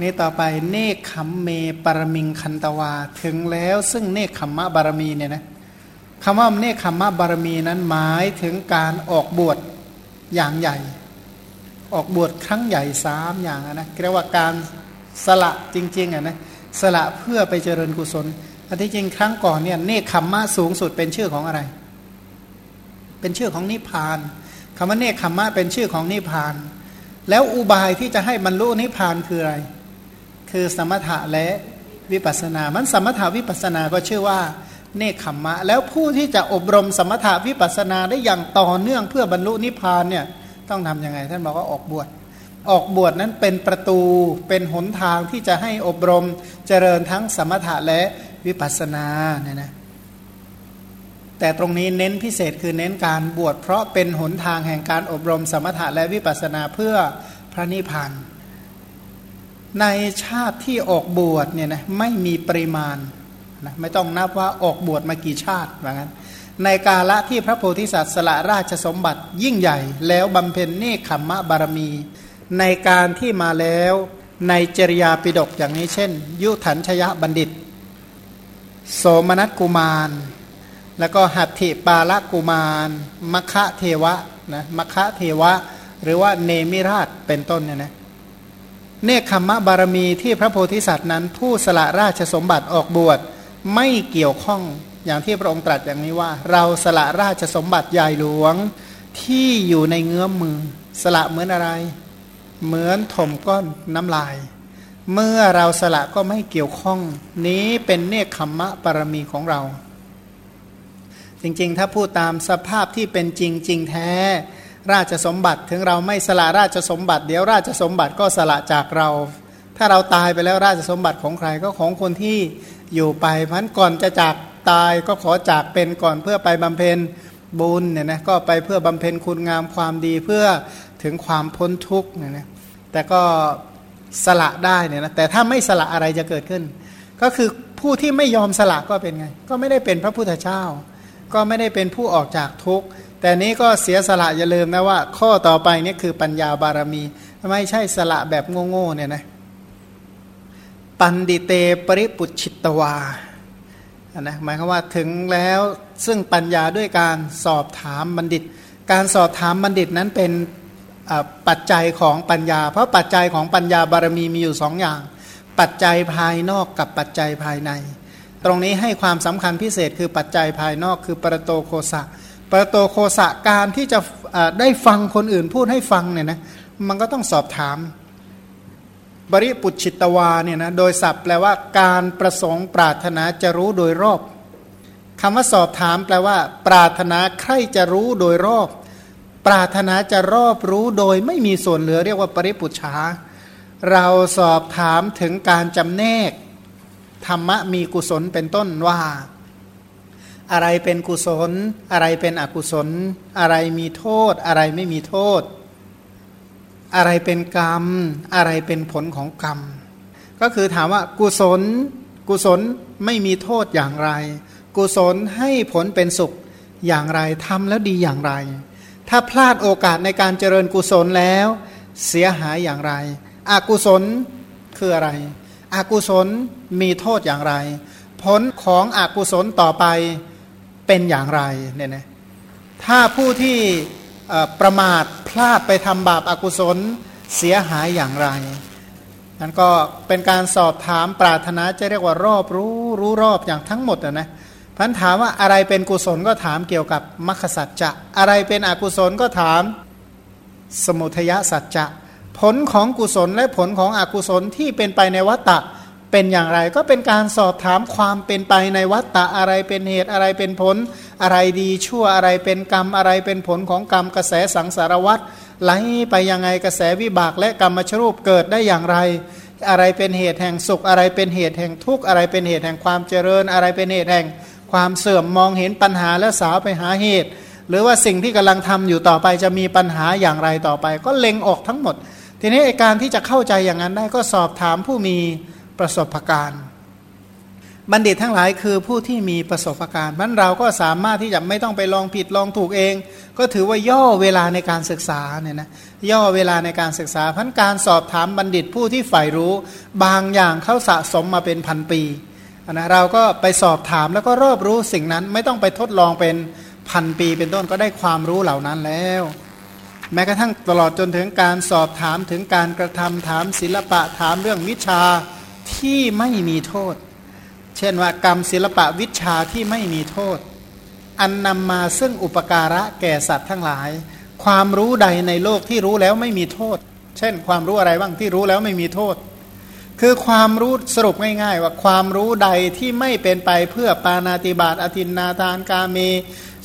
นี่ต่อไปเนคขมเมปรมิงคันตวาถึงแล้วซึ่งเนคขมมะบารมีเนี่ยนะคำว่าเนคขมมะบารมีนั้นหมายถึงการออกบวชอย่างใหญ่ ออกบวชครั้งใหญ่สามอย่างนะเรียกว่าการสละจริงๆอะนะสละเพื่อไปเจริญกุศลอันที่จริงครั้งก่อนเนี่ยเนคขมมะสูงสุดเป็นชื่อของอะไร เป็นชื่อของนิพพานคำว่าเนคขมมะเป็นชื่อของนิพพาน แล้วอุบายที่จะให้บรรลุนิพพานคืออะไร คือสมถะและวิปัสนา มันสมถะวิปัสนาก็ชื่อว่าเนคขมมะ แล้วผู้ที่จะอบรมสมถะวิปัสนาได้อย่างต่อเนื่องเพื่อบรรลุนิพพานเนี่ยต้องทํำยังไง ท่านบอกว่าออกบวช ออกบวชนั้นเป็นประตูเป็นหนทางที่จะให้อบรมเจริญทั้งสมถะและวิปัสสนาเนี่ยนะแต่ตรงนี้เน้นพิเศษคือเน้นการบวชเพราะเป็นหนทางแห่งการอบรมสมถะและวิปัสสนาเพื่อพระนิพพาน ในชาติที่ออกบวชเนี่ยนะไม่มีปริมาณนะไม่ต้องนับว่าออกบวชมากี่ชาติว่างั้น ในกาละที่พระโพธิสัตว์สละราชสมบัติยิ่งใหญ่ แล้วบำเพ็ญเนคขมมะบารมี ในการที่มาแล้วในจริยาปิดกอย่างนี้เช่น ยุถันชยะบัณฑิต โสมนัสกุมาร แล้วก็หัตถิปาละกุมารมคะเทวะนะมคะเทวะ หรือว่าเนมิราชเป็นต้นเนี่ยนะ เนคขมะบารมีที่พระโพธิสัตว์นั้น ผู้สละราชสมบัติออกบวชไม่เกี่ยวข้องอย่างที่พระองค์ตรัสอย่างนี้ว่า เราสละราชสมบัติใหญ่หลวงที่อยู่ในเงื้อมมือ สละเหมือนอะไร เหมือนถมก้อนน้ำลาย เมื่อเราสละก็ไม่เกี่ยวข้อง นี้เป็นเนคขมมะปรมีของเรา จริงๆ ถ้าพูดตามสภาพที่เป็นจริงจริงแท้ ราชสมบัติถึงเราไม่สละราชสมบัติ เดี๋ยวราชสมบัติก็สละจากเรา ถ้าเราตายไปแล้วราชสมบัติของใครก็ของคนที่อยู่ไปพันก่อนจะจากตายก็ขอจากเป็นก่อนเพื่อไปบำเพ็ญบุญเนี่ยนะก็ไปเพื่อบำเพ็ญคุณงามความดีเพื่อถึงความพ้นทุกข์เนี่ยนะแต่ก็สละได้เนี่ยนะแต่ถ้าไม่สละอะไรจะเกิดขึ้น ก็คือผู้ที่ไม่ยอมสละก็เป็นไง ก็ไม่ได้เป็นพระพุทธเจ้า ก็ไม่ได้เป็นผู้ออกจากทุกข์ แต่นี้ก็เสียสละอย่าลืมนะว่า ข้อต่อไปนี่คือปัญญาบารมี ไม่ใช่สละแบบโง่ๆเนี่ยนะปันดิเตปริปุชิตวานะหมายความว่าถึงแล้วซึ่งปัญญาด้วยการสอบถามบัณฑิต การสอบถามบัณฑิตนั้นเป็นปัจจัยของปัญญา เพราะปัจจัยของปัญญาบารมีมีอยู่สองอย่าง ปัจจัยภายนอกกับปัจจัยภายใน ตรงนี้ให้ความสำคัญพิเศษคือปัจจัยภายนอกคือปรโตโคสะ ปรโตโคสะการที่จะได้ฟังคนอื่นพูดให้ฟังเนี่ยนะมันก็ต้องสอบถาม บริปุชิตวาเนี่ยนะโดยศัพท์แปลว่าการประสงค์ปรารถนาจะรู้โดยรอบคำว่าสอบถามแปลว่า ปรารถนาใครจะรู้โดยรอบ ปรารถนาจะรอบรู้โดยไม่มีส่วนเหลือเรียกว่าปริปุชาเราสอบถามถึงการจำแนก ธรรมะมีกุศลเป็นต้นว่า อะไรเป็นกุศล อะไรเป็นอกุศล อะไรมีโทษ อะไรไม่มีโทษ อะไรเป็นกรรม อะไรเป็นผลของกรรม ก็คือถามว่ากุศล กุศลไม่มีโทษอย่างไร กุศลให้ผลเป็นสุขอย่างไรทำแล้วดีอย่างไร ถ้าพลาดโอกาสในการเจริญกุศลแล้ว เสียหายอย่างไร อกุศลคืออะไร อกุศลมีโทษอย่างไร ผลของอกุศลต่อไป เป็นอย่างไรเนี่ยนะถ้าผู้ที่ประมาทพลาดไปทำบาปอากุศลเสียหายอย่างไรนั่นก็เป็นการสอบถามปรารถนาจะเรียกว่ารอบรู้รู้รอบอย่างทั้งหมดนะนะพันถามว่าอะไรเป็นกุศลก็ถามเกี่ยวกับมรรคสัจจะ อะไรเป็นอกุศลก็ถามสมุทยสัจจะ ผลของกุศลและผลของอกุศลที่เป็นไปในวัตตะ เป็นอย่างไร ก็เป็นการสอบถามความเป็นไปในวัตตะอะไรเป็นเหตุอะไรเป็นผล อะไรดีชั่วอะไรเป็นกรรมอะไรเป็นผลของกรรมกระแสสังสารวัตรไหลไปยังไงกระแสวิบากและกรรมชรูปเกิดได้อย่างไร อะไรเป็นเหตุแห่งสุข อะไรเป็นเหตุแห่งทุกข์อะไรเป็นเหตุแห่งความเจริญ อะไรเป็นเหตุแห่งความเสื่อมมองเห็นปัญหาแล้วสาวไปหาเหตุ หรือว่าสิ่งที่กำลังทำอยู่ต่อไปจะมีปัญหาอย่างไรต่อไป ก็เล็งออกทั้งหมด ทีนี้การที่จะเข้าใจอย่างนั้นได้ก็สอบถามผู้มี ประสบการณ์ บัณฑิตทั้งหลายคือผู้ที่มีประสบการณ์มันเราก็สามารถที่จะไม่ต้องไปลองผิดลองถูกเอง ก็ถือว่าย่อเวลาในการศึกษาเนี่ยนะย่อเวลาในการศึกษาพันการสอบถามบัณฑิตผู้ที่ใฝ่รู้ บางอย่างเขาสะสมมาเป็นพันปีนะเราก็ไปสอบถามแล้วก็รอบรู้สิ่งนั้นไม่ต้องไปทดลองเป็นพันปีเป็นต้นก็ได้ความรู้เหล่านั้นแล้ว แม้กระทั่งตลอดจนถึงการสอบถามถึงการกระทำถามศิลปะถามเรื่องวิชา ที่ไม่มีโทษ เช่นว่ากรรมศิลปะวิชาที่ไม่มีโทษ อันนำมาซึ่งอุปการะแก่สัตว์ทั้งหลาย ความรู้ใดในโลกที่รู้แล้วไม่มีโทษ เช่น ความรู้อะไรบ้างที่รู้แล้วไม่มีโทษ คือความรู้สรุปง่ายๆ ว่าความรู้ใดที่ไม่เป็นไปเพื่อปานาติบาตอธินนาทานกาเม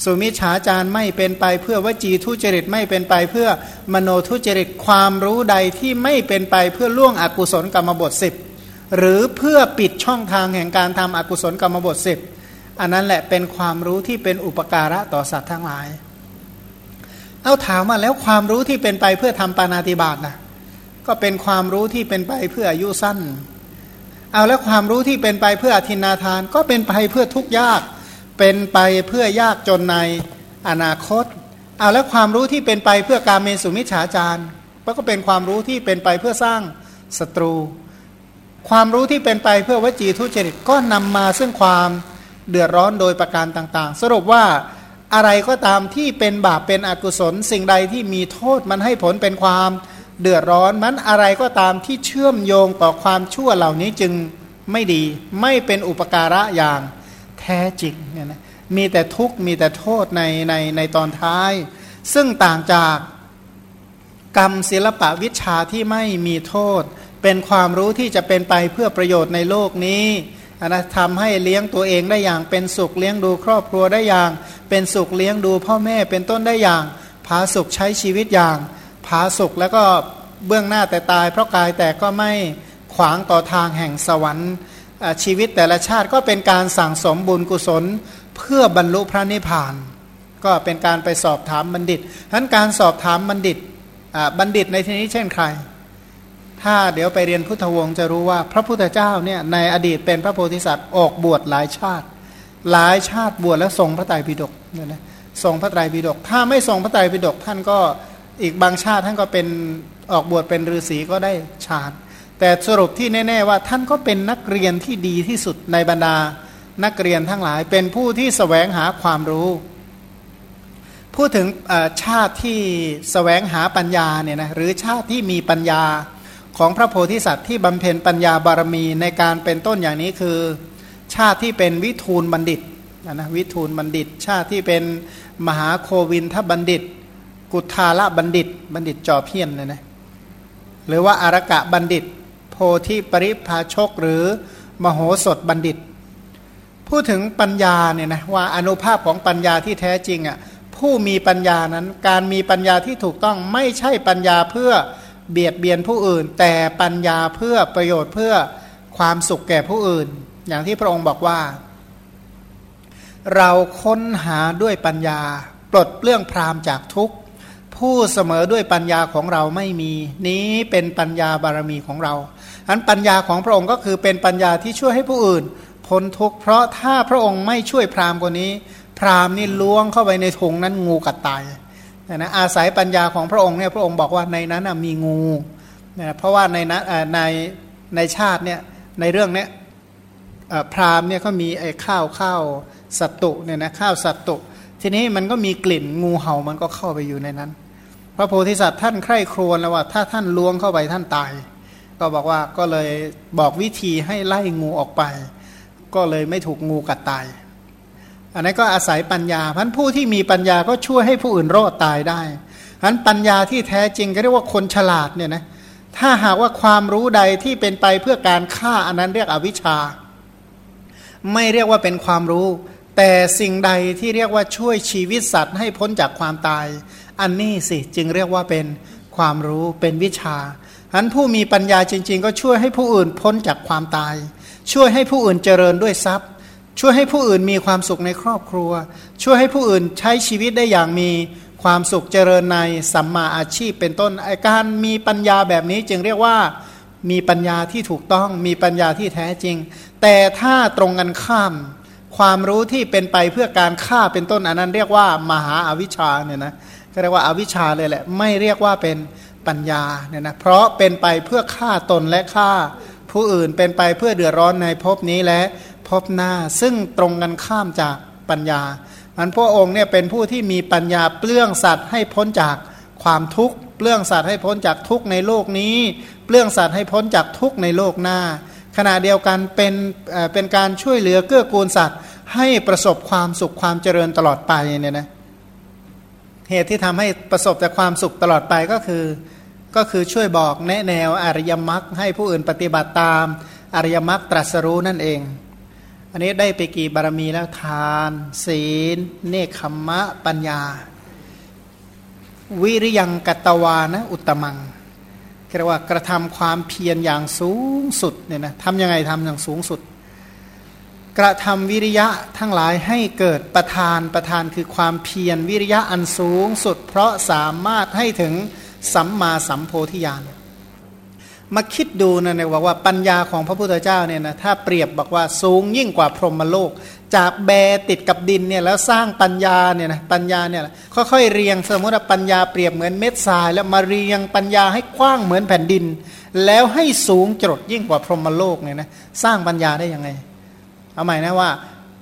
สุมิฉาจารไม่เป็นไปเพื่อวจีทุจริตไม่เป็นไปเพื่อมโนทุจริตความรู้ใดที่ไม่เป็นไปเพื่อล่วงอกุศลกรรมบทสิบ หรือเพื่อปิดช่องทางแห่งการทำอกุศลกรรมบทสิบอันนั้นแหละเป็นความรู้ที่เป็นอุปการะต่อสัตว์ทั้งหลาย เอาถามมาแล้วความรู้ที่เป็นไปเพื่อทำปานาติบาตนะก็เป็นความรู้ที่เป็นไปเพื่ออายุสั้น เอาแล้วความรู้ที่เป็นไปเพื่ออธินาทาน ก็เป็นไปเพื่อทุกข์ยาก เป็นไปเพื่อยากจนในอนาคต เอาแล้วความรู้ที่เป็นไปเพื่อการเมสุมิฉาจารก็เป็นความรู้ที่เป็นไปเพื่อสร้างศัตรู ความรู้ที่เป็นไปเพื่อวจีทุจริตก็นำมาซึ่งความเดือดร้อนโดยประการต่างๆ สรุปว่าอะไรก็ตามที่เป็นบาปเป็นอกุศล สิ่งใดที่มีโทษมันให้ผลเป็นความเดือดร้อนมันอะไรก็ตามที่เชื่อมโยงต่อความชั่วเหล่านี้จึงไม่ดี ไม่เป็นอุปการะอย่างแท้จริงเนี่ยนะมีแต่ทุกข์มีแต่โทษในในในตอนท้าย ซึ่งต่างจากกรรมศิลปะวิชาที่ไม่มีโทษ เป็นความรู้ที่จะเป็นไปเพื่อประโยชน์ในโลกนี้นะทำให้เลี้ยงตัวเองได้อย่างเป็นสุขเลี้ยงดูครอบครัวได้อย่าง เป็นสุขเลี้ยงดูพ่อแม่เป็นต้นได้อย่างผาสุขใช้ชีวิตอย่างผาสุขแล้วก็เบื้องหน้าแต่ตาย เพราะกายแต่ก็ไม่ขวางต่อทางแห่งสวรรค์ชีวิตแต่ละชาติก็เป็นการสั่งสมบุญกุศล เพื่อบรรลุพระนิพพาน ก็เป็นการไปสอบถามบัณฑิตฉะนั้นการสอบถามบัณฑิตบัณฑิตในที่นี้เช่นใคร ถ้าเดี๋ยวไปเรียนพุทธวงศ์จะรู้ว่าพระพุทธเจ้าเนี่ยในอดีตเป็นพระโพธิสัตว์ออกบวชหลายชาติ หลายชาติบวชแล้วทรงพระไตรปิฎกเนี่ยนะทรงพระไตรปิฎกถ้าไม่ทรงพระไตรปิฎกท่านก็อีกบางชาติท่านก็เป็นออกบวชเป็นฤาษีก็ได้ฌานแต่สรุปที่แน่ ๆ ว่าท่านก็เป็นนักเรียนที่ดีที่สุดในบรรดานักเรียนทั้งหลายเป็นผู้ที่สแสวงหาความรู้ พูดถึงชาติที่สแสวงหาปัญญาเนี่ยนะหรือชาติที่มีปัญญา ของพระโพธิสัตว์ที่บำเพ็ญปัญญาบารมีในการเป็นต้นอย่างนี้คือ ชาติที่เป็นวิทูลบัณฑิตนะนะวิทูลบัณฑิต ชาติที่เป็นมหาโควินทบัณฑิต กุทาละบัณฑิต บัณฑิตจอเพี้ยนเนี่ยนะหรือว่าอารกะบัณฑิต โพธิปริภาชกหรือมโหสถบัณฑิต พูดถึงปัญญาเนี่ยนะว่าอนุภาพของปัญญาที่แท้จริงอะผู้มีปัญญานั้นการมีปัญญาที่ถูกต้องไม่ใช่ปัญญาเพื่อ เบียดเบียนผู้อื่น แต่ปัญญาเพื่อประโยชน์เพื่อความสุขแก่ผู้อื่น อย่างที่พระองค์บอกว่า เราค้นหาด้วยปัญญา ปลดเปลื้องพรามจากทุกข์ ผู้เสมอด้วยปัญญาของเราไม่มี นี้เป็นปัญญาบารมีของเราอันปัญญาของพระองค์ก็คือเป็นปัญญาที่ช่วยให้ผู้อื่นพ้นทุกข์เพราะถ้าพระองค์ไม่ช่วยพราหมคนนี้ พราหมณ์นี่ล้วงเข้าไปในถุงนั้นงูกัดตาย นะอาศัยปัญญาของพระองค์เนี่ยพระองค์บอกว่าในนั้นมีงูนะเพราะว่าในนั้นในในชาติเนี่ยในเรื่องเนี้ยพราหมณ์เนี่ยเขามีไอ้ข้าวข้าวสัตตุเนี่ยนะข้าวสัตตุ ทีนี้มันก็มีกลิ่นงูเห่ามันก็เข้าไปอยู่ในนั้น พระโพธิสัตว์ท่านใคร่ครวญแล้วว่า ถ้าท่านล้วงเข้าไปท่านตาย ก็บอกว่าก็เลยบอกวิธีให้ไล่งูออกไป ก็เลยไม่ถูกงูกัดตาย อันนี้ก็อาศัยปัญญาพันผู้ที่มีปัญญาก็ช่วยให้ผู้อื่นรอดตายได้พันปัญญาที่แท้จริงก็เรียกว่าคนฉลาดเนี่ยนะถ้าหากว่าความรู้ใดที่เป็นไปเพื่อการฆ่าอันนั้นเรียกอวิชชา ไม่เรียกว่าเป็นความรู้ แต่สิ่งใดที่เรียกว่าช่วยชีวิตสัตว์ให้พ้นจากความตาย อันนี้สิจึงเรียกว่าเป็นความรู้เป็นวิชาอันผู้มีปัญญาจริง ๆ ก็ช่วยให้ผู้อื่นพ้นจากความตาย ช่วยให้ผู้อื่นเจริญด้วยทรัพย์ ช่วยให้ผู้อื่นมีความสุขในครอบครัว ช่วยให้ผู้อื่นใช้ชีวิตได้อย่างมีความสุขเจริญในสัมมาอาชีพเป็นต้นการมีปัญญาแบบนี้จึงเรียกว่ามีปัญญาที่ถูกต้องมีปัญญาที่แท้จริง แต่ถ้าตรงกันข้าม ความรู้ที่เป็นไปเพื่อการฆ่าเป็นต้นอันนั้นเรียกว่ามหาอาวิชชาเนี่ยนะก็เรียกว่าอาวิชชาเลยแหละไม่เรียกว่าเป็นปัญญาเนี่ยนะเพราะเป็นไปเพื่อฆ่าตนและฆ่าผู้อื่นเป็นไปเพื่อเดือดร้อนในภพนี้และ ภพหน้า ซึ่งตรงกันข้ามจากปัญญา มันพระองค์เนี่ยเป็นผู้ที่มีปัญญาเปลื้องสัตว์ให้พ้นจากความทุกข์เปลื้องสัตว์ให้พ้นจากทุกข์ในโลกนี้ เปลื้องสัตว์ให้พ้นจากทุกข์ในโลกหน้า ขณะเดียวกันเป็นเป็นการช่วยเหลือเกื้อกูลสัตว์ ให้ประสบความสุขความเจริญตลอดไปเนี่ยนะเหตุที่ทำให้ประสบแต่ความสุขตลอดไปก็คือ ก็คือช่วยบอกแนะแนวอริยมรรคให้ผู้อื่นปฏิบัติตามอริยมรรคตรัสรู้นั่นเอง อันนี้ได้ไปกี่บารมีแล้วทาน ศีล เนคขมมะ ปัญญา วิริยังกตวานะอุตมังเรียกว่ากระทำความเพียรอย่างสูงสุดเนี่ยนะทำยังไงทำอย่างสูงสุด กระทำวิริยะทั้งหลายให้เกิดประธานประธานคือความเพียรวิริยะอันสูงสุด เพราะสามารถให้ถึงสัมมาสัมโพธิญาณ มาคิดดูนะเนี่ยบอกว่าปัญญาของพระพุทธเจ้าเนี่ยนะถ้าเปรียบบอกว่าสูงยิ่งกว่าพรหมโลก จากแบติดกับดินเนี่ยแล้วสร้างปัญญาเนี่ยนะปัญญาเนี่ยค่อยๆเรียงสมมติว่าปัญญาเปรียบเหมือนเม็ดทราย แล้วมาเรียงปัญญาให้กว้างเหมือนแผ่นดิน แล้วให้สูงจดยิ่งกว่าพรหมโลกเนี่ยนะสร้างปัญญาได้ยังไง เอาใหม่นะว่า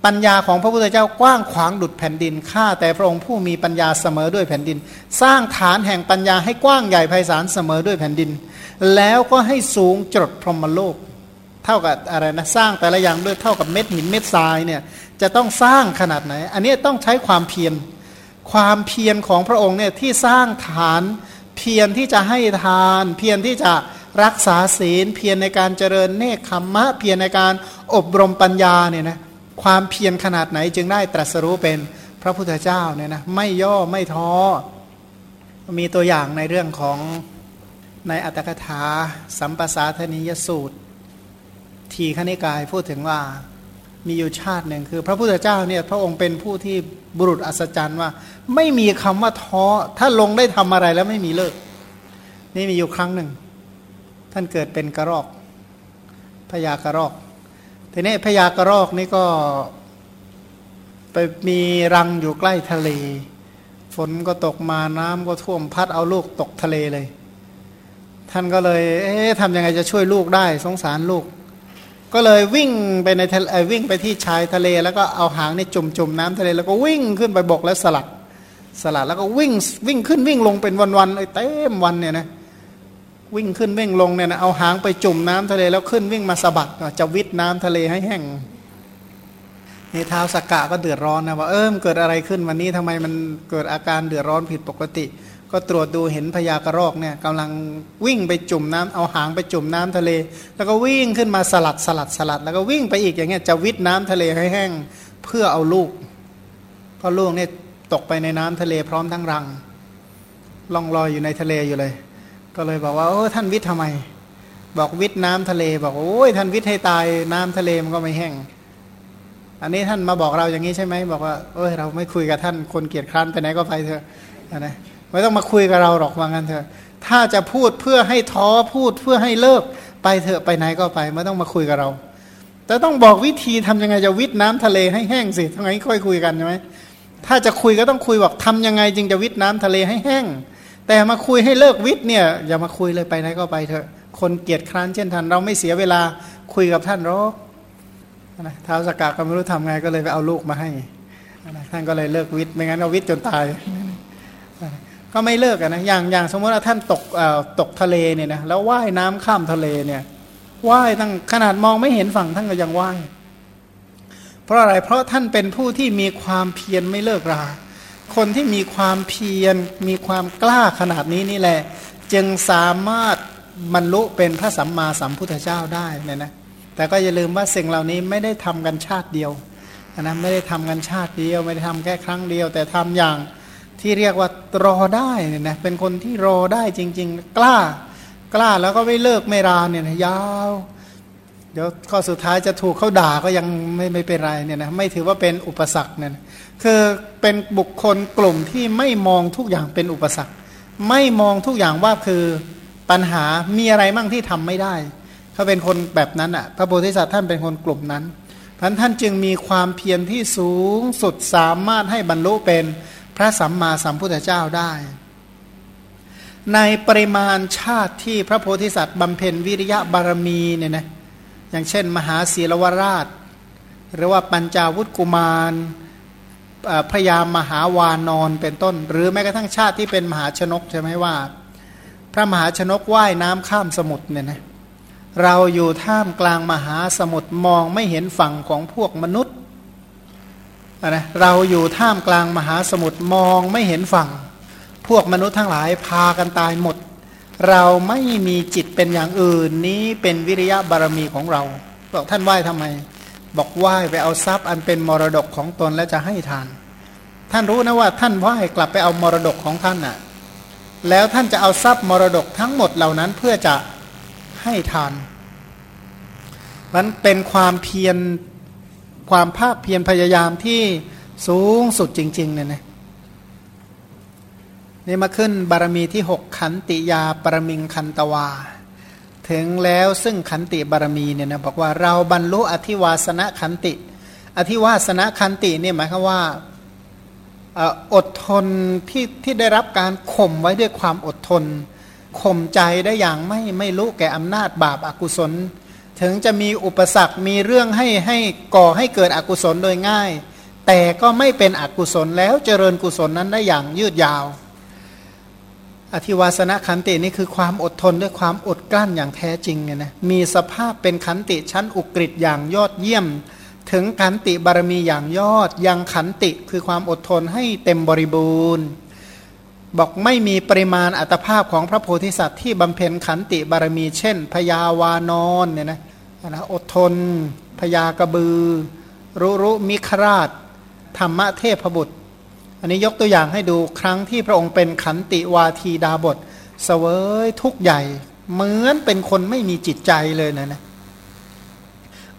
ปัญญาของพระพุทธเจ้ากว้างขวางดุดแผ่นดินข้าแต่พระองค์ผู้มีปัญญาเสมอด้วยแผ่นดิน สร้างฐานแห่งปัญญาให้กว้างใหญ่ไพศาลเสมอด้วยแผ่นดิน แล้วก็ให้สูงจดพรหมโลก เท่ากับอะไรนะสร้างแต่ละอย่างด้วยเท่ากับเม็ดหินเม็ดทรายเนี่ยจะต้องสร้างขนาดไหน อันนี้ต้องใช้ความเพียรความเพียรของพระองค์เนี่ยที่สร้างฐานเพียรที่จะให้ทาน เพียรที่จะรักษาศีล เพียรในการเจริญเนคขมมะเพียรในการอบรมปัญญาเนี่ยนะ ความเพียรขนาดไหนจึงได้ตรัสรู้เป็นพระพุทธเจ้าเนี่ยนะไม่ย่อไม่ท้อ มีตัวอย่างในเรื่องของในอัตถกถา สัมปสาธนิยสูตร ทีขณิกายพูดถึงว่ามีอยู่ชาติหนึ่งคือ พระพุทธเจ้าเนี่ยพระองค์เป็นผู้ที่บุรุษอัศจรรย์ว่า ไม่มีคำว่าท้อ ถ้าลงได้ทำอะไรแล้วไม่มีเลิก นี่มีอยู่ครั้งหนึ่ง ท่านเกิดเป็นกระรอกพญากระรอก ทีนี้พญากระรอกนี่ก็ไปมีรังอยู่ใกล้ทะเล ฝนก็ตกมาน้ำก็ท่วมพัดเอาลูกตกทะเลเลย ท่านก็เลย เอ๊ะทำยังไงจะช่วยลูกได้ สงสารลูก ก็เลยวิ่งไปในทะเลวิ่งไปที่ชายทะเล แล้วก็เอาหางในจุ่มจุ่มน้ำทะเล แล้วก็วิ่งขึ้นไปบกแล้วสลัด สลัดแล้วก็วิ่งวิ่งขึ้นวิ่งลงเป็นวันๆเลยเต็มวันเนี่ยนะ วิ่งขึ้นวิ่งลงเนี่ยนะเอาหางไปจุ่มน้ำทะเลแล้วขึ้นวิ่งมาสะบัดจะวิทน้ำทะเลให้แห้งนี่เท้าสกกะก็เดือดร้อนนะว่าเออเกิดอะไรขึ้นวันนี้ทำไมมันเกิดอาการเดือดร้อนผิดปกติ ก็ตรวจดูเห็นพญากระรอกเนี่ยกำลังวิ่งไปจุ่มน้ำเอาหางไปจุ่มน้ำทะเล แล้วก็วิ่งขึ้นมาสลัดสลัดสลัด แล้วก็วิ่งไปอีกอย่างเงี้ยจะวิทน้ำทะเลให้แห้งเพื่อเอาลูกเพราะลูกเนี่ยตกไปในน้ำทะเลพร้อมทั้งรังล่องลอยอยู่ในทะเลอยู่เลย ก็เลยบอกว่าโอ้ท่านวิทย์ทำไม บอกวิทย์น้ำทะเล บอกโอ้ยท่านวิทย์ให้ตายน้ำทะเลมันก็ไม่แห้ง อันนี้ท่านมาบอกเราอย่างนี้ใช่ไหมบอกว่าเอ้ยเราไม่คุยกับท่านคนเกียจคร้านไปไหนก็ไปเถอะนะไม่ต้องมาคุยกับเราหรอกว่างั้นเถอะ ถ้าจะพูดเพื่อให้ท้อพูดเพื่อให้เลิกไปเถอะไปไหนก็ไป ไม่ต้องมาคุยกับเรา แต่ต้องบอกวิธีทำยังไงจะวิทน้ำทะเลให้แห้งสิทั้งไงค่อยคุยกันใช่ไหมถ้าจะคุยก็ต้องคุยบอกทำยังไงจึงจะวิทน้ำทะเลให้แห้ง แต่มาคุยให้เลิกวิทเนี่ยอย่ามาคุยเลยไปไหนก็ไปเถอะ คนเกียจคร้านเช่นท่านเราไม่เสียเวลาคุยกับท่านหรอกนะท้าวสกาก็ไม่รู้ทำไงก็เลยไปเอาลูกมาให้ท่านก็เลยเลิกวิทย์ไม่งั้นเอาวิทย์จนตาย ก็ไม่เลิกนะอย่างอย่างสมมติว่าท่านตกตกทะเลเนี่ยนะแล้วว่ายน้ำข้ามทะเลเนี่ยว่ายตั้งขนาดมองไม่เห็นฝั่งท่านก็ยังว่ายเพราะอะไรเพราะท่านเป็นผู้ที่มีความเพียรไม่เลิกรา คนที่มีความเพียรมีความกล้าขนาดนี้นี่แหละ จึงสามารถบรรลุเป็นพระสัมมาสัมพุทธเจ้าได้เนี่ยนะแต่ก็อย่าลืมว่าสิ่งเหล่านี้ไม่ได้ทำกันชาติเดียวนะไม่ได้ทำกันชาติเดียว ไม่ได้ทำแค่ครั้งเดียว แต่ทำอย่างที่เรียกว่ารอได้เนี่ยนะเป็นคนที่รอได้จริง ๆ กล้ากล้าแล้วก็ไม่เลิกไม่ราเนี่ยนะยาว ดี๋ยวข้อสุดท้ายจะถูกเขาด่าก็ยังไม่ไม่เป็นไรเนี่ยนะไม่ถือว่าเป็นอุปสรรคเนี่ยคือเป็นบุคคลกลุ่มที่ไม่มองทุกอย่างเป็นอุปสรรค ไม่มองทุกอย่างว่าคือปัญหามีอะไรมั่งที่ทำไม่ได้เขาเป็นคนแบบนั้นอะพระโพธิสัตว์ท่านเป็นคนกลุ่มนั้นพันท่านจึงมีความเพียรที่สูงสุดสามารถให้บรรลุเป็นพระสัมมาสัมพุทธเจ้าได้ ในปริมาณชาติที่พระโพธิสัตว์บำเพ็ญวิริยะบารมีเนี่ยนะ อย่างเช่น มหาศีลวราช หรือว่าปัญจาวุฒกุมารพระยามหาวานอนเป็นต้น หรือแม้กระทั่งชาติที่เป็นมหาชนกใช่ไหมว่า พระมหาชนกว่ายน้ำข้ามสมุทรเนี่ยนะเราอยู่ท่ามกลางมหาสมุทรมองไม่เห็นฝั่งของพวกมนุษย์นะเราอยู่ท่ามกลางมหาสมุทรมองไม่เห็นฝั่ง พวกมนุษย์ทั้งหลายพากันตายหมด เราไม่มีจิตเป็นอย่างอื่นนี้เป็นวิริยะบารมีของเรา บอกท่านไหว้ทำไม บอกไหว้ไปเอาทรัพย์อันเป็นมรดกของตนแล้วจะให้ทาน ท่านรู้นะว่าท่านไหว้กลับไปเอามรดกของท่านน่ะ แล้วท่านจะเอาทรัพย์มรดกทั้งหมดเหล่านั้นเพื่อจะให้ทานมันเป็นความเพียรความภาคเพียรพยายามที่สูงสุดจริงๆเนี่ยนะ นี่มาขึ้นบารมีที่หกขันติยาปรมิงคันตวา ถึงแล้วซึ่งขันติบารมีเนี่ยนะบอกว่าเราบรรลุอธิวาสนะขันติ อธิวาสนะขันติเนี่ยหมายความว่าอดทนที่ที่ได้รับการข่มไว้ด้วยความอดทนข่มใจได้อย่างไม่ไม่รู้แก่อำนาจบาปอากุศล ถึงจะมีอุปสรรคมีเรื่องให้ให้ก่อให้เกิดอกุศลโดยง่าย แต่ก็ไม่เป็นอกุศลแล้วเจริญกุศลนั้นได้อย่างยืดยาว อธิวาสนะขันตินี่คือความอดทนด้วยความอดกลั้นอย่างแท้จริงเนี่ยนะมีสภาพเป็นขันติชั้นอุกฤษอย่างยอดเยี่ยม ถึงขันติบารมีอย่างยอด ยังขันติคือความอดทนให้เต็มบริบูรณ์ บอกไม่มีปริมาณอัตภาพของพระโพธิสัตว์ที่บำเพ็ญขันติบารมี เช่นพยาวานอนเนี่ยนะนะอดทนพยากระบือ รุรุมิคราช ธรรมเทพบุตร อันนี้ยกตัวอย่างให้ดูครั้งที่พระองค์เป็นขันติวาทีดาบทเสวยทุกใหญ่ เหมือนเป็นคนไม่มีจิตใจเลยนะนะ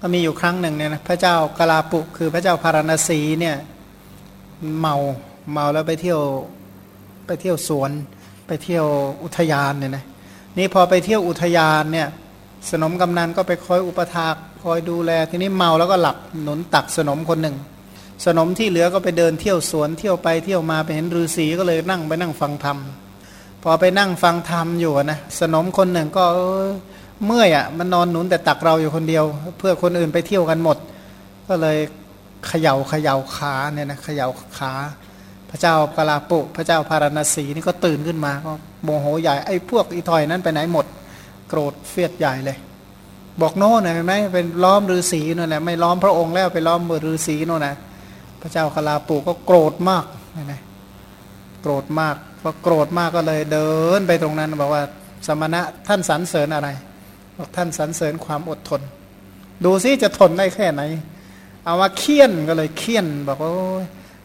ก็มีอยู่ครั้งหนึ่งเนี่ยนะพระเจ้ากลาปุคือพระเจ้าพารณสีเนี่ยเมาเมาแล้วไปเที่ยวไปเที่ยวสวน ไปเที่ยวอุทยานเนี่ยนะนี่พอไปเที่ยวอุทยานเนี่ยสนมกำนันก็ไปคอยอุปถากคอยดูแล ทีนี้เมาแล้วก็หลับหนุนตักสนมคนหนึ่ง สนมที่เหลือก็ไปเดินเที่ยวสวนเที่ยวไปเที่ยวมาไปเห็นฤาษีก็เลยนั่งไปนั่งฟังธรรมพอไปนั่งฟังธรรมอยู่นะสนมคนหนึ่งก็เมื่อยอะมันนอนหนุนแต่ตักเราอยู่คนเดียว เพื่อคนอื่นไปเที่ยวกันหมด ก็เลยเขย่าเขย่าขาเนี่ยนะเขย่าขา พระเจ้ากลาปุพระเจ้าพารณสีนี่ก็ตื่นขึ้นมาก็โมโหใหญ่ไอ้พวกอีทอยนั้นไปไหนหมด โกรธเฟียดใหญ่เลย บอกโน่นเห็นไหมเป็นล้อมฤาษีนั่นแหละไม่ล้อมพระองค์แล้วไปล้อมเบอร์ฤาษีโน่นนะ พระเจ้ากลาปุก็โกรธมากนะโกรธมากพอโกรธมากก็เลยเดินไปตรงนั้นบอกว่าสมณะท่านสรรเสริญอะไรบอกท่านสรรเสริญความอดทน ดูซิจะทนได้แค่ไหน เอาว่าเคี่ยนก็เลยเคี่ยนบอกว่า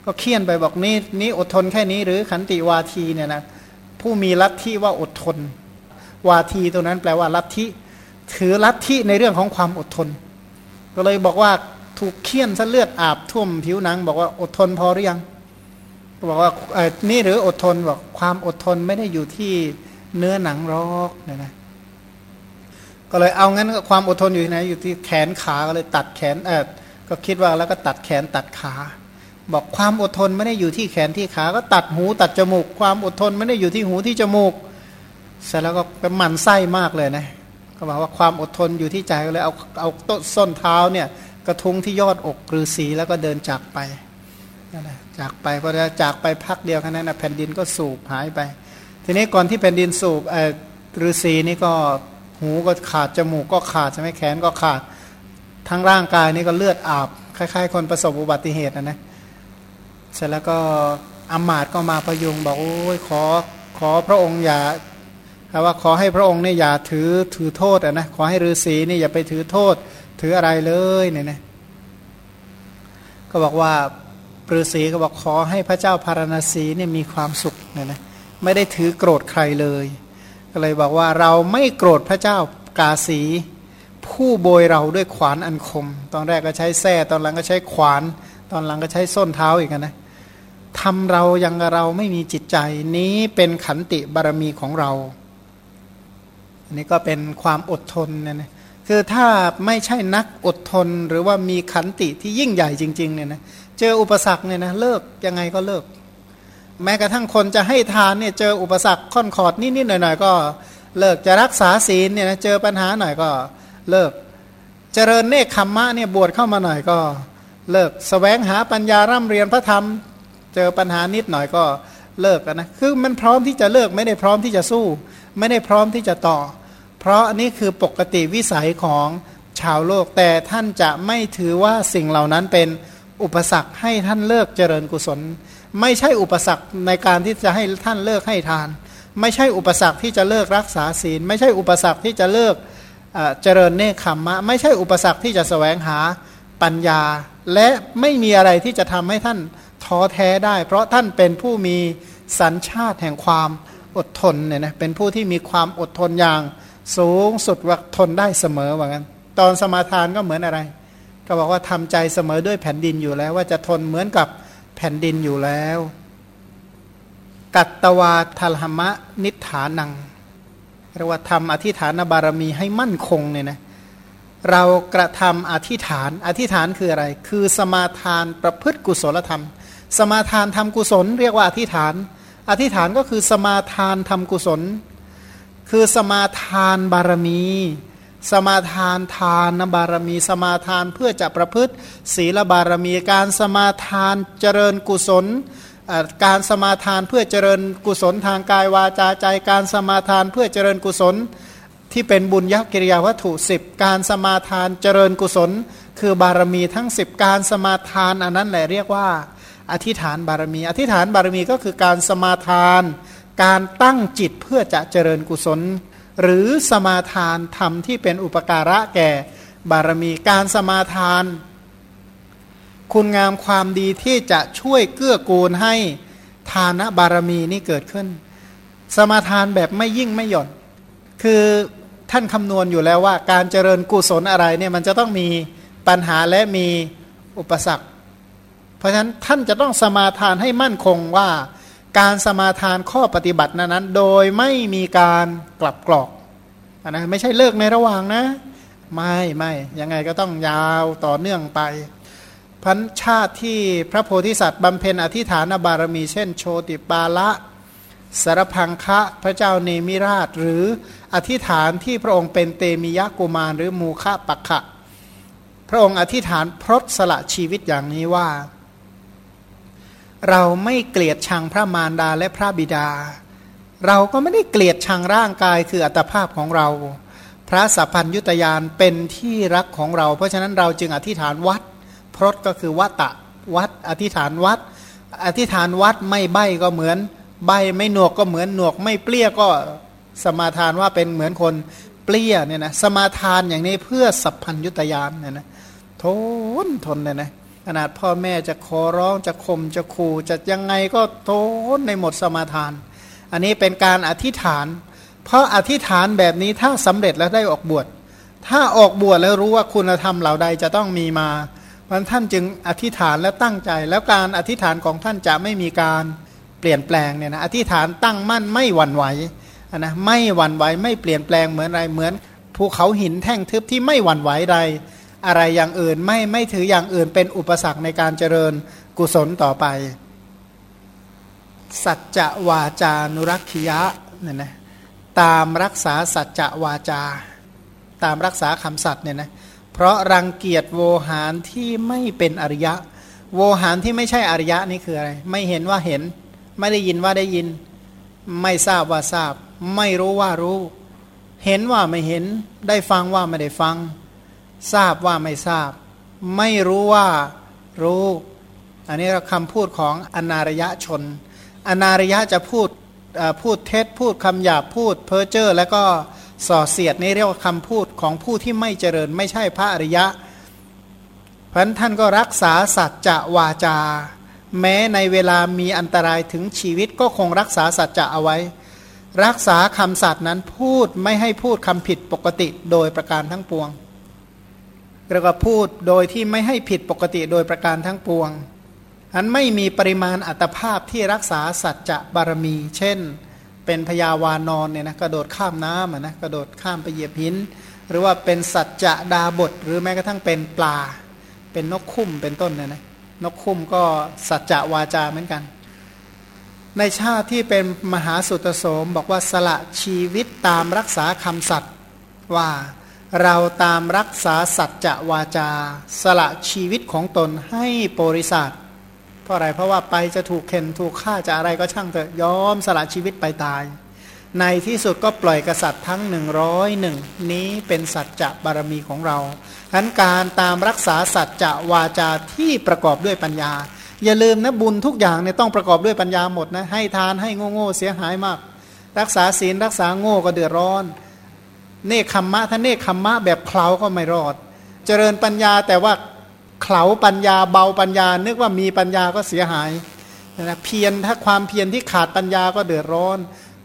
ก็เคี่ยนไปบอกนี่นี่อดทนแค่นี้หรือขันติวาทีเนี่ยนะผู้มีลัทธิว่าอดทน วาทีตรงนั้นแปลว่าลัทธิถือลัทธิในเรื่องของความอดทน ก็เลยบอกว่า ถูกเคี่ยนซะเลือดอาบท่วมผิวหนัง บอกว่าอดทนพอหรือยังบอกว่าเออนี่หรืออดทนบอกความอดทนไม่ได้อยู่ที่เนื้อหนังรอกเนี่ยนะก็เลยเอางั้นความอดทนอยู่ที่ไหนอยู่ที่แขนขาก็เลยตัดแขนเออก็คิดว่าแล้วก็ตัดแขนตัดขา บอกความอดทนไม่ได้อยู่ที่แขนที่ขา ก็ตัดหูตัดจมูก ความอดทนไม่ได้อยู่ที่หูที่จมูกเสร็จแล้วก็เป็นหมันไส้มากเลยนะก็บอกว่าความอดทนอยู่ที่ใจก็เลยเอาเอาต้นส้นเท้าเนี่ย กระทุ้งที่ยอดอกฤาษีแล้วก็เดินจากไปนั่นแหละจากไปพอจะจากไปพักเดียวแค่นั้นนะแผ่นดินก็สูบหายไป ทีนี้ก่อนที่แผ่นดินสูบเออฤาษีนี่ก็หูก็ขาดจมูกก็ขาดใช่ไหมแขนก็ขาดทั้งร่างกายนี่ก็เลือดอาบคล้ายๆ คนประสบอุบัติเหตุนะนะเสร็จแล้วก็อามาตก็มาประยุงบอกโอ้ยขอขอพระองค์อย่าว่าขอให้พระองค์เนี่ยอย่าถือถือโทษนะขอให้ฤาษีนี่อย่าไปถือโทษ ถืออะไรเลยเนี่ยนะก็บอกว่าฤาษีก็บอกขอให้พระเจ้าพารณสีเนี่ยมีความสุขเนี่ยนะไม่ได้ถือโกรธใครเลย ก็เลยบอกว่าเราไม่โกรธพระเจ้ากาสี ผู้โบยเราด้วยขวานอันคม ตอนแรกก็ใช้แส้ตอนหลังก็ใช้ขวาน ตอนหลังก็ใช้ส้นเท้าอีกนะทำเรายังเราไม่มีจิตใจนี้เป็นขันติบารมีของเรา อันนี้ก็เป็นความอดทนเนี่ยนะ คือถ้าไม่ใช่นักอดทนหรือว่ามีขันติที่ยิ่งใหญ่จริงๆเนี่ยนะเจออุปสรรคเนี่ยนะเลิกยังไงก็เลิก แม้กระทั่งคนจะให้ทานเนี่ยเจออุปสรรคค่อนขอดนิดๆหน่อยๆก็เลิกจะรักษาศีลเนี่ยนะเจอปัญหาหน่อยก็เลิก เจริญเนคขมมะเนี่ยบวชเข้ามาหน่อยก็เลิกสแสวงหาปัญญาร่ำเรียนพระธรรม เจอปัญหานิดหน่อยก็เลิกนะคือมันพร้อมที่จะเลิกไม่ได้พร้อมที่จะสู้ ไม่ได้พร้อมที่จะต่อ เพราะนี่คือปกติวิสัยของชาวโลก แต่ท่านจะไม่ถือว่าสิ่งเหล่านั้นเป็นอุปสรรคให้ท่านเลิกเจริญกุศล ไม่ใช่อุปสรรคในการที่จะให้ท่านเลิกให้ทาน ไม่ใช่อุปสรรคที่จะเลิกรักษาศีล ไม่ใช่อุปสรรคที่จะเลิกเจริญเนคขมมะ ไม่ใช่อุปสรรคที่จะแสวงหาปัญญา และไม่มีอะไรที่จะทำให้ท่านท้อแท้ได้ เพราะท่านเป็นผู้มีสัญชาติแห่งความอดทนเนี่ยนะเป็นผู้ที่มีความอดทนอย่าง สูงสุดว่าทนได้เสมอว่างั้น ตอนสมาทานก็เหมือนอะไร ก็บอกว่าทำใจเสมอด้วยแผ่นดินอยู่แล้ว ว่าจะทนเหมือนกับแผ่นดินอยู่แล้ว กัตตวาทลหมะนิฐานังเรียกว่าทำอธิฐานบารมีให้มั่นคงเนี่ยนะเรากระทำอธิฐาน อธิฐานคืออะไร คือสมาทานประพฤติกุศลธรรม สมาทานทำกุศล เรียกว่าอธิฐาน อธิฐานก็คือสมาทานทำกุศล คือสมาทานบารมี สมาทานทานบารมี สมาทานเพื่อจะประพฤติ ศีลบารมีการสมาทานเจริญกุศลการสมาทานเพื่อเจริญกุศลทางกายวาจาใจ การสมาทานเพื่อเจริญกุศล ที่เป็นบุญยักิริยาวัตถุสิบการสมาทานเจริญกุศล คือบารมีทั้งสิบการสมาทานอันนั้นแหละเรียกว่า อธิษฐานบารมี อธิษฐานบารมีก็คือการสมาทาน การตั้งจิตเพื่อจะเจริญกุศล หรือสมาทานธรรมที่เป็นอุปการะแก่บารมีการสมาทาน คุณงามความดีที่จะช่วยเกื้อกูลให้ทานบารมีนี่เกิดขึ้น สมาทานแบบไม่ยิ่งไม่หย่อน คือท่านคำนวณอยู่แล้วว่า การเจริญกุศลอะไรเนี่ยมันจะต้องมีปัญหาและมีอุปสรรค เพราะฉะนั้นท่านจะต้องสมาทานให้มั่นคงว่า การสมาทานข้อปฏิบัตินั้น โดยไม่มีการกลับกรอกนะไม่ใช่เลิกในระหว่างนะ ไม่ไม่ยังไงก็ต้องยาวต่อเนื่องไปพันชาติที่พระโพธิสัตว์บำเพ็ญอธิฐานบารมีเช่น โชติปาละสารพังคะพระเจ้าเนมิราช หรืออธิษฐานที่พระองค์เป็นเตมิยะกุมารหรือมูคะปักขะ พระองค์อธิษฐานพรตสละชีวิตอย่างนี้ว่า เราไม่เกลียดชังพระมารดาและพระบิดา เราก็ไม่ได้เกลียดชังร่างกายคืออัตภาพของเรา พระสัพพัญยุตยานเป็นที่รักของเรา เพราะฉะนั้นเราจึงอธิษฐานวัด พรตก็คือวัตตะวัด อธิษฐานวัด อธิษฐานวัดไม่ใบก็เหมือน ใบไม่หนวกก็เหมือนหนวก ไม่เปรี้ยก็สมาทานว่าเป็นเหมือนคนเปรี้ยเนี่ยนะสมาทานอย่างนี้เพื่อสัพพัญยุตยานเนี่ยนะทนทนเนี่ยนะ ขนาดพ่อแม่จะขอร้องจะข่มจะขู่จะยังไงก็โทนในหมดสมาทาน อันนี้เป็นการอธิษฐาน เพราะอธิษฐานแบบนี้ถ้าสำเร็จแล้วได้ออกบวช ถ้าออกบวชแล้วรู้ว่าคุณธรรมเหล่าใดจะต้องมีมาเพราะท่านจึงอธิษฐานและตั้งใจ แล้วการอธิษฐานของท่านจะไม่มีการเปลี่ยนแปลงเนี่ยนะอธิษฐานตั้งมั่นไม่หวั่นไหวนะไม่หวั่นไหวไม่เปลี่ยนแปลงเหมือนอะไรเหมือนภูเขาหินแท่งทึบที่ไม่หวั่นไหวใด อะไรอย่างอื่นไม่ไม่ถืออย่างอื่นเป็นอุปสรรคในการเจริญกุศลต่อไป สัจจะวาจานุรักขิยะเนี่ยนะตามรักษาสัจจะวาจา ตามรักษาคำสัตย์เนี่ยนะเพราะรังเกียจโวหารที่ไม่เป็นอริยะ โวหารที่ไม่ใช่อริยะนี่คืออะไร ไม่เห็นว่าเห็น ไม่ได้ยินว่าได้ยิน ไม่ทราบว่าทราบ ไม่รู้ว่ารู้ เห็นว่าไม่เห็น ได้ฟังว่าไม่ได้ฟัง ทราบว่าไม่ทราบ ไม่รู้ว่ารู้ อันนี้เราคำพูดของอนารยะชน อนารยะจะพูดพูดเท็จพูดคำหยาบพูดเพ้อเจ้อแล้วก็ส่อเสียดนี่เรียกว่าคำพูดของผู้ที่ไม่เจริญ ไม่ใช่พระอริยะเพราะท่านก็รักษาสัจจะวาจา แม้ในเวลามีอันตรายถึงชีวิตก็คงรักษาสัจจะเอาไว้ รักษาคำสัตย์นั้นพูดไม่ให้พูดคำผิดปกติโดยประการทั้งปวง เรียกว่าพูดโดยที่ไม่ให้ผิดปกติโดยประการทั้งปวง อันไม่มีปริมาณอัตภาพที่รักษาสัจจะบารมี เช่น เป็นพยาวานอนเนี่ยนะกระโดดข้ามน้ำนะกระโดดข้ามไปเหยียบหิน หรือว่าเป็นสัจจะดาบท หรือแม้กระทั่งเป็นปลา เป็นนกคุ้มเป็นต้นเนี่ยนะนกคุ้มก็สัจจะวาจาเหมือนกัน ในชาติที่เป็นมหาสุตโสมบอกว่าสละชีวิตตามรักษาคำสัตว์ว่า เราตามรักษาสัจจะวาจา สละชีวิตของตนให้บริษัทเพราะอะไรเพราะว่าไปจะถูกเข็นถูกฆ่าจะอะไรก็ช่างเถอะยอมสละชีวิตไปตาย ในที่สุดก็ปล่อยกษัตริย์ทั้งหนึ่งร้อยหนึ่งนี้เป็นสัจจะบารมีของเราทันการตามรักษาสัจจะวาจาที่ประกอบด้วยปัญญา อย่าลืมนะบุญทุกอย่างเนี่ยต้องประกอบด้วยปัญญาหมดนะให้ทานให้โง่โง่เสียหายมาก รักษาศีลรักษาโง่ก็เดือดร้อน เนคขมมะถ้าเนคขมมะแบบเคลาก็ไม่รอด เจริญปัญญาแต่ว่าเขาปัญญาเบาปัญญา นึกว่ามีปัญญาก็เสียหายนะเพียรถ้าความเพียรที่ขาดปัญญาก็เดือดร้อน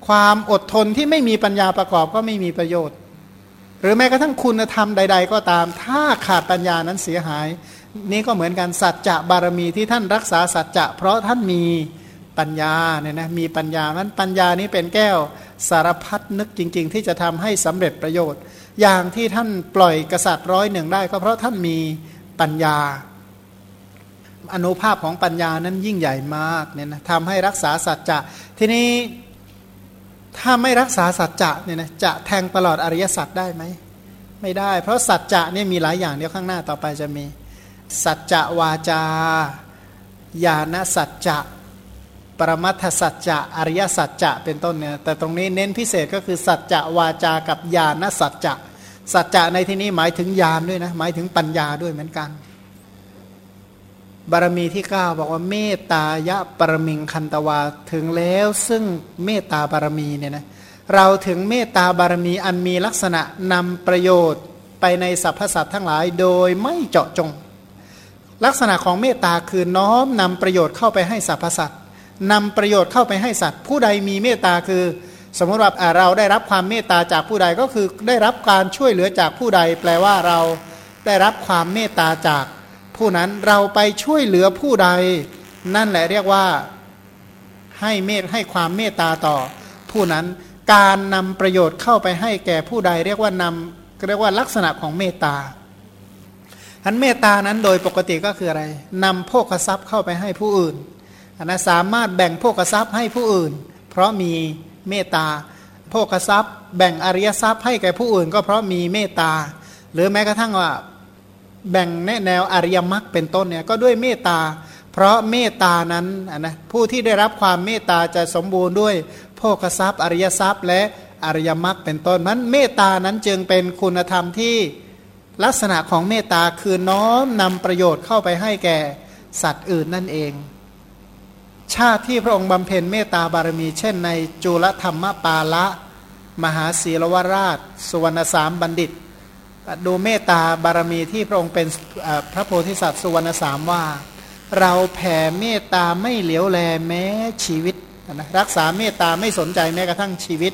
ความอดทนที่ไม่มีปัญญาประกอบก็ไม่มีประโยชน์ หรือแม้กระทั่งคุณธรรมใด ๆ ก็ตาม ถ้าขาดปัญญานั้นเสียหาย นี่ก็เหมือนกันสัจจะบารมีที่ท่านรักษาสัจจะเพราะท่านมี ปัญญาเนี่ยนะมีปัญญานั้นปัญญานี้เป็นแก้วสารพัดนึกจริง ๆ ที่จะทำให้สำเร็จประโยชน์ อย่างที่ท่านปล่อยกษัตริย์ร้อยหนึ่งได้ ก็เพราะท่านมีปัญญา อนุภาพของปัญญานั้นยิ่งใหญ่มากเนี่ยนะทำให้รักษาสัจจะทีนี้ถ้าไม่รักษาสัจจะเนี่ยนะจะแทงตลอดอริยสัจได้ไหมไม่ได้ เพราะสัจจะเนี่ยมีหลายอย่างเดี๋ยวข้างหน้าต่อไปจะมี สัจจะวาจาญาณสัจจะ ปรมัตถสัจจะอริยสัจจะเป็นต้นเนี่ยแต่ตรงนี้เน้นพิเศษก็คือสัจจะวาจากับญาณสัจจะสัจจะในที่นี้หมายถึงญาณด้วยนะหมายถึงปัญญาด้วยเหมือนกัน บารมีที่ 9 บอกว่าเมตตายะปรมิงคันตวาถึงแล้วซึ่งเมตตาบารมีเนี่ยนะเราถึงเมตตาบารมีอันมีลักษณะนำประโยชน์ไปในสรรพสัตว์ทั้งหลายโดยไม่เจาะจง ลักษณะของเมตตาคือน้อมนำประโยชน์เข้าไปให้สรรพสัตว นำประโยชน์เข้าไปให้สัตว์ ผู้ใดมีเมตตาคือ สมมติว่าเราได้รับความเมตตาจากผู้ใดก็คือได้รับการช่วยเหลือจากผู้ใด แปลว่าเราได้รับความเมตตาจาก ผู้นั้นเราไปช่วยเหลือผู้ใด นั่นแหละเรียกว่าให้เมตให้ความเมตตาต่อ ผู้นั้นการนำประโยชน์เข้าไปให้แก่ผู้ใด เรียกว่านำเรียกว่าลักษณะของเมตตาอันเมตตานั้นโดยปกติก็คืออะไรนำโภคทรัพย์เข้าไปให้ผู้อื่น นะสามารถแบ่งโภกทรัพย์ให้ผู้อื่น เพราะมีเมตตาโภกทรัพย์ แบ่งอริยทรัพย์ให้แก่ผู้อื่น ก็เพราะมีเมตตา หรือแม้กระทั่งว่าแบ่งแนแนวอริยมรรคเป็นต้นเนี่ยก็ด้วยเมตตา เพราะเมตตานั้นนะผู้ที่ได้รับความเมตตาจะสมบูรณ์ด้วยโภกทรัพย์ อริยทรัพย์ และอริยมรรคเป็นต้นนั้นเมตตานั้นจึงเป็นคุณธรรมที่ลักษณะของเมตตาคือน้อมนำประโยชน์เข้าไปให้แก่สัตว์อื่นนั่นเอง ชาติที่พระองค์บำเพ็ญเมตตาบารมี เช่นในจุลธรรมปาละ มหาศีลวราช สุวรรณสามบัณฑิต ดูเมตตาบารมีที่พระองค์เป็นพระโพธิสัตว์สุวรรณสามว่า เราแผ่เมตตาไม่เหลียวแลแม้ชีวิตนะรักษาเมตตาไม่สนใจแม้กระทั่งชีวิต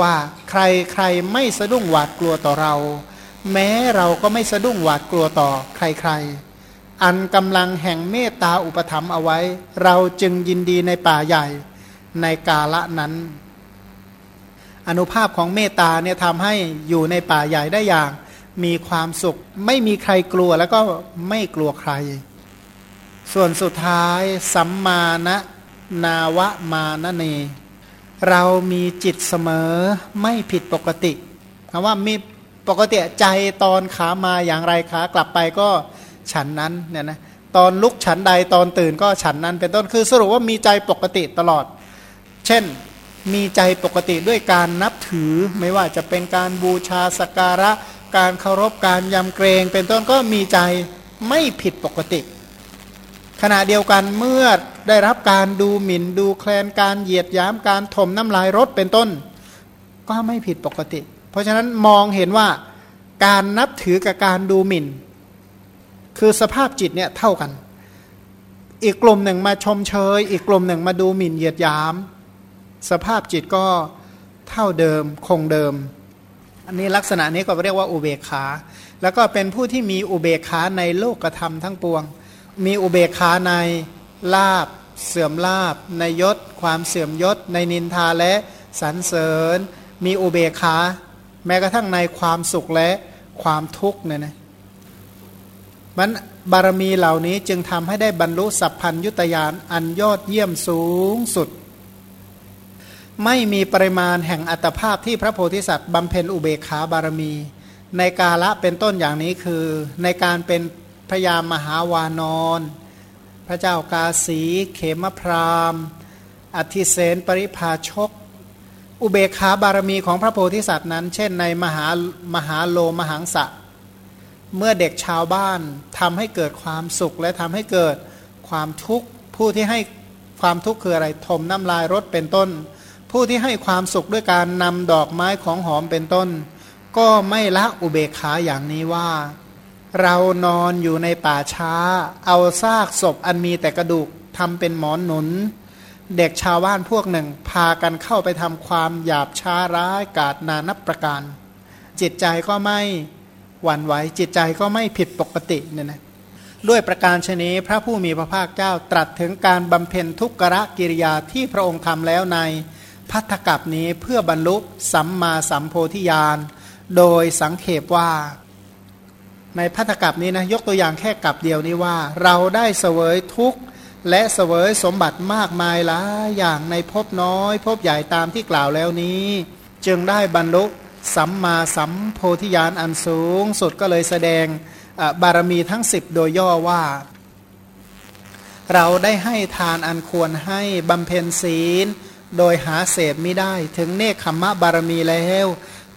ว่าใครใครไม่สะดุ้งหวาดกลัวต่อเรา แม้เราก็ไม่สะดุ้งหวาดกลัวต่อใครๆ อันกำลังแห่งเมตตาอุปถัมเอาไว้ เราจึงยินดีในป่าใหญ่ในกาละนั้น อนุภาพของเมตตาเนี่ยทำให้อยู่ในป่าใหญ่ได้อย่าง มีความสุข ไม่มีใครกลัวแล้วก็ไม่กลัวใคร ส่วนสุดท้ายสัมมาณนาวะมานะเน เรามีจิตเสมอไม่ผิดปกติคำว่ามีปกติใจตอนขามาอย่างไรขากลับไปก็ ฉันนั้นเนี่ยนะตอนลุกฉันใดตอนตื่นก็ฉันนั้นเป็นต้นคือสรุปว่ามีใจปกติตลอด เช่นมีใจปกติด้วยการนับถือไม่ว่าจะเป็นการบูชาสกการะ การเคารพการยำเกรงเป็นต้นก็มีใจไม่ผิดปกติ ขณะเดียวกันเมื่อได้รับการดูหมิ่นดูแคลนการเหยียดย้ำการถมน้ำลายรถเป็นต้น ก็ไม่ผิดปกติ เพราะฉะนั้นมองเห็นว่าการนับถือกับการดูหมิ่น คือสภาพจิตเนี่ยเท่ากัน อีกกลุ่มหนึ่งมาชมเชย อีกกลุ่มหนึ่งมาดูหมิ่นเหยียดยาม สภาพจิตก็เท่าเดิมคงเดิม อันนี้ลักษณะนี้ก็เรียกว่าอุเบกขา แล้วก็เป็นผู้ที่มีอุเบกขาในโลกธรรมทั้งปวง มีอุเบกขาในลาบ เสื่อมลาบ ในยศ ความเสื่อมยศ ในนินทาและสรรเสริญ มีอุเบกขา แม้กระทั่งในความสุขและความทุกข์เนี่ยนะ มันบารมีเหล่านี้จึงทำให้ได้บรรลุสัพพัญยุตยานอันยอดเยี่ยมสูงสุด ไม่มีปริมาณแห่งอัตภาพที่พระโพธิสัตว์บำเพ็ญอุเบกขาบารมี ในกาละเป็นต้นอย่างนี้คือ ในการเป็นพระยามหาวานอนพระเจ้ากาสี เขมพรามอธิเสนปริภาชก อุเบกขาบารมีของพระโพธิสัตว์นั้น เช่นในมหามหาโลมหังสะ เมื่อเด็กชาวบ้านทำให้เกิดความสุขและทำให้เกิดความทุกข์ผู้ที่ให้ความทุกข์คืออะไรทมน้ำลายรถเป็นต้น ผู้ที่ให้ความสุขด้วยการนำดอกไม้ของหอมเป็นต้น ก็ไม่ละอุเบกขาอย่างนี้ว่า เรานอนอยู่ในป่าช้า เอาซากศพอันมีแต่กระดูกทำเป็นหมอนหนุน เด็กชาวบ้านพวกหนึ่ง พากันเข้าไปทำความหยาบช้าร้ายกาดนานับประการ จิตใจก็ไม่ หวั่นไหวจิตใจก็ไม่ผิดปกติเนี่ยนะด้วยประการชนีพระผู้มีพระภาคเจ้าตรัสถึงการบำเพ็ญทุกขะกิริยาที่พระองค์ทำแล้วในพัทธกับนี้เพื่อบรรลุสัมมาสัมโพธิญาณโดยสังเขปว่า ในพัทธกับนี้นะยกตัวอย่างแค่กับเดียวนี้ว่า เราได้เสวยทุกข์และเสวยสมบัติมากมายหลายอย่างในภพน้อยภพใหญ่ตามที่กล่าวแล้วนี้ จึงได้บรรลุ สัมมาสัมโพธิญาณอันสูงสุดก็เลยแสดงบารมีทั้งสิบโดยย่อว่า เราได้ให้ทานอันควรให้บำเพ็ญศีล โดยหาเศษไม่ได้ ถึงเนคขมะบารมีแล้ว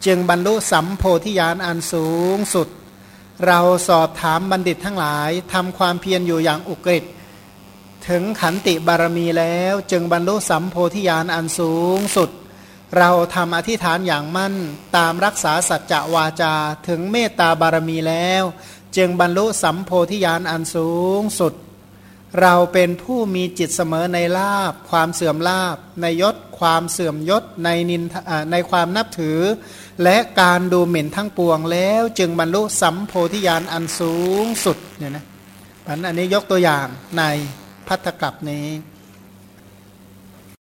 จึงบรรลุสัมโพธิญาณอันสูงสุด เราสอบถามบัณฑิตทั้งหลายทำความเพียรอยู่อย่างอุกฤษถึงขันติบารมีแล้ว จึงบรรลุสัมโพธิญาณอันสูงสุด เราทำอธิษฐานอย่างมั่นตามรักษาสัจจะวาจาถึงเมตตาบารมีแล้ว จึงบรรลุสัมโพธิญาณอันสูงสุด เราเป็นผู้มีจิตเสมอในลาบ ความเสื่อมลาบ ในยศ ความเสื่อมยศในนินในความนับถือ และการดูหมิ่นทั้งปวงแล้ว จึงบรรลุสัมโพธิญาณอันสูงสุดเนี่ยนะอันนี้ยกตัวอย่างในพัทธกับนี้